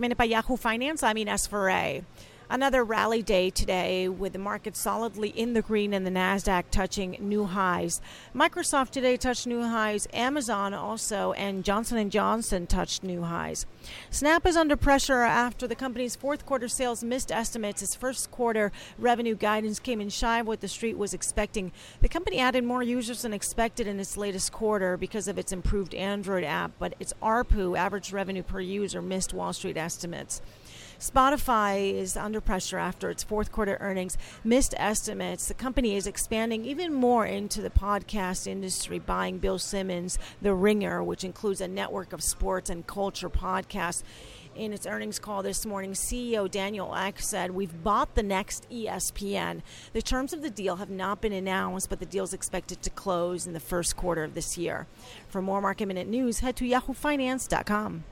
Minute by Yahoo Finance. I'm Ines Ferre. Another rally day today with the market solidly in the green and the Nasdaq touching new highs. Microsoft today touched new highs, Amazon also and Johnson & Johnson touched new highs. Snap is under pressure after the company's fourth quarter sales missed estimates. Its first quarter revenue guidance came in shy of what the street was expecting. The company added more users than expected in its latest quarter because of its improved Android app, but its ARPU, average revenue per user, missed Wall Street estimates. Spotify is under pressure after its fourth quarter earnings missed estimates. The company is expanding even more into the podcast industry, buying Bill Simmons' The Ringer, which includes a network of sports and culture podcasts. In its earnings call this morning, CEO Daniel Ek said, We've bought the next ESPN. The terms of the deal have not been announced, but the deal is expected to close in the first quarter of this year. For more market minute news, head to yahoofinance.com.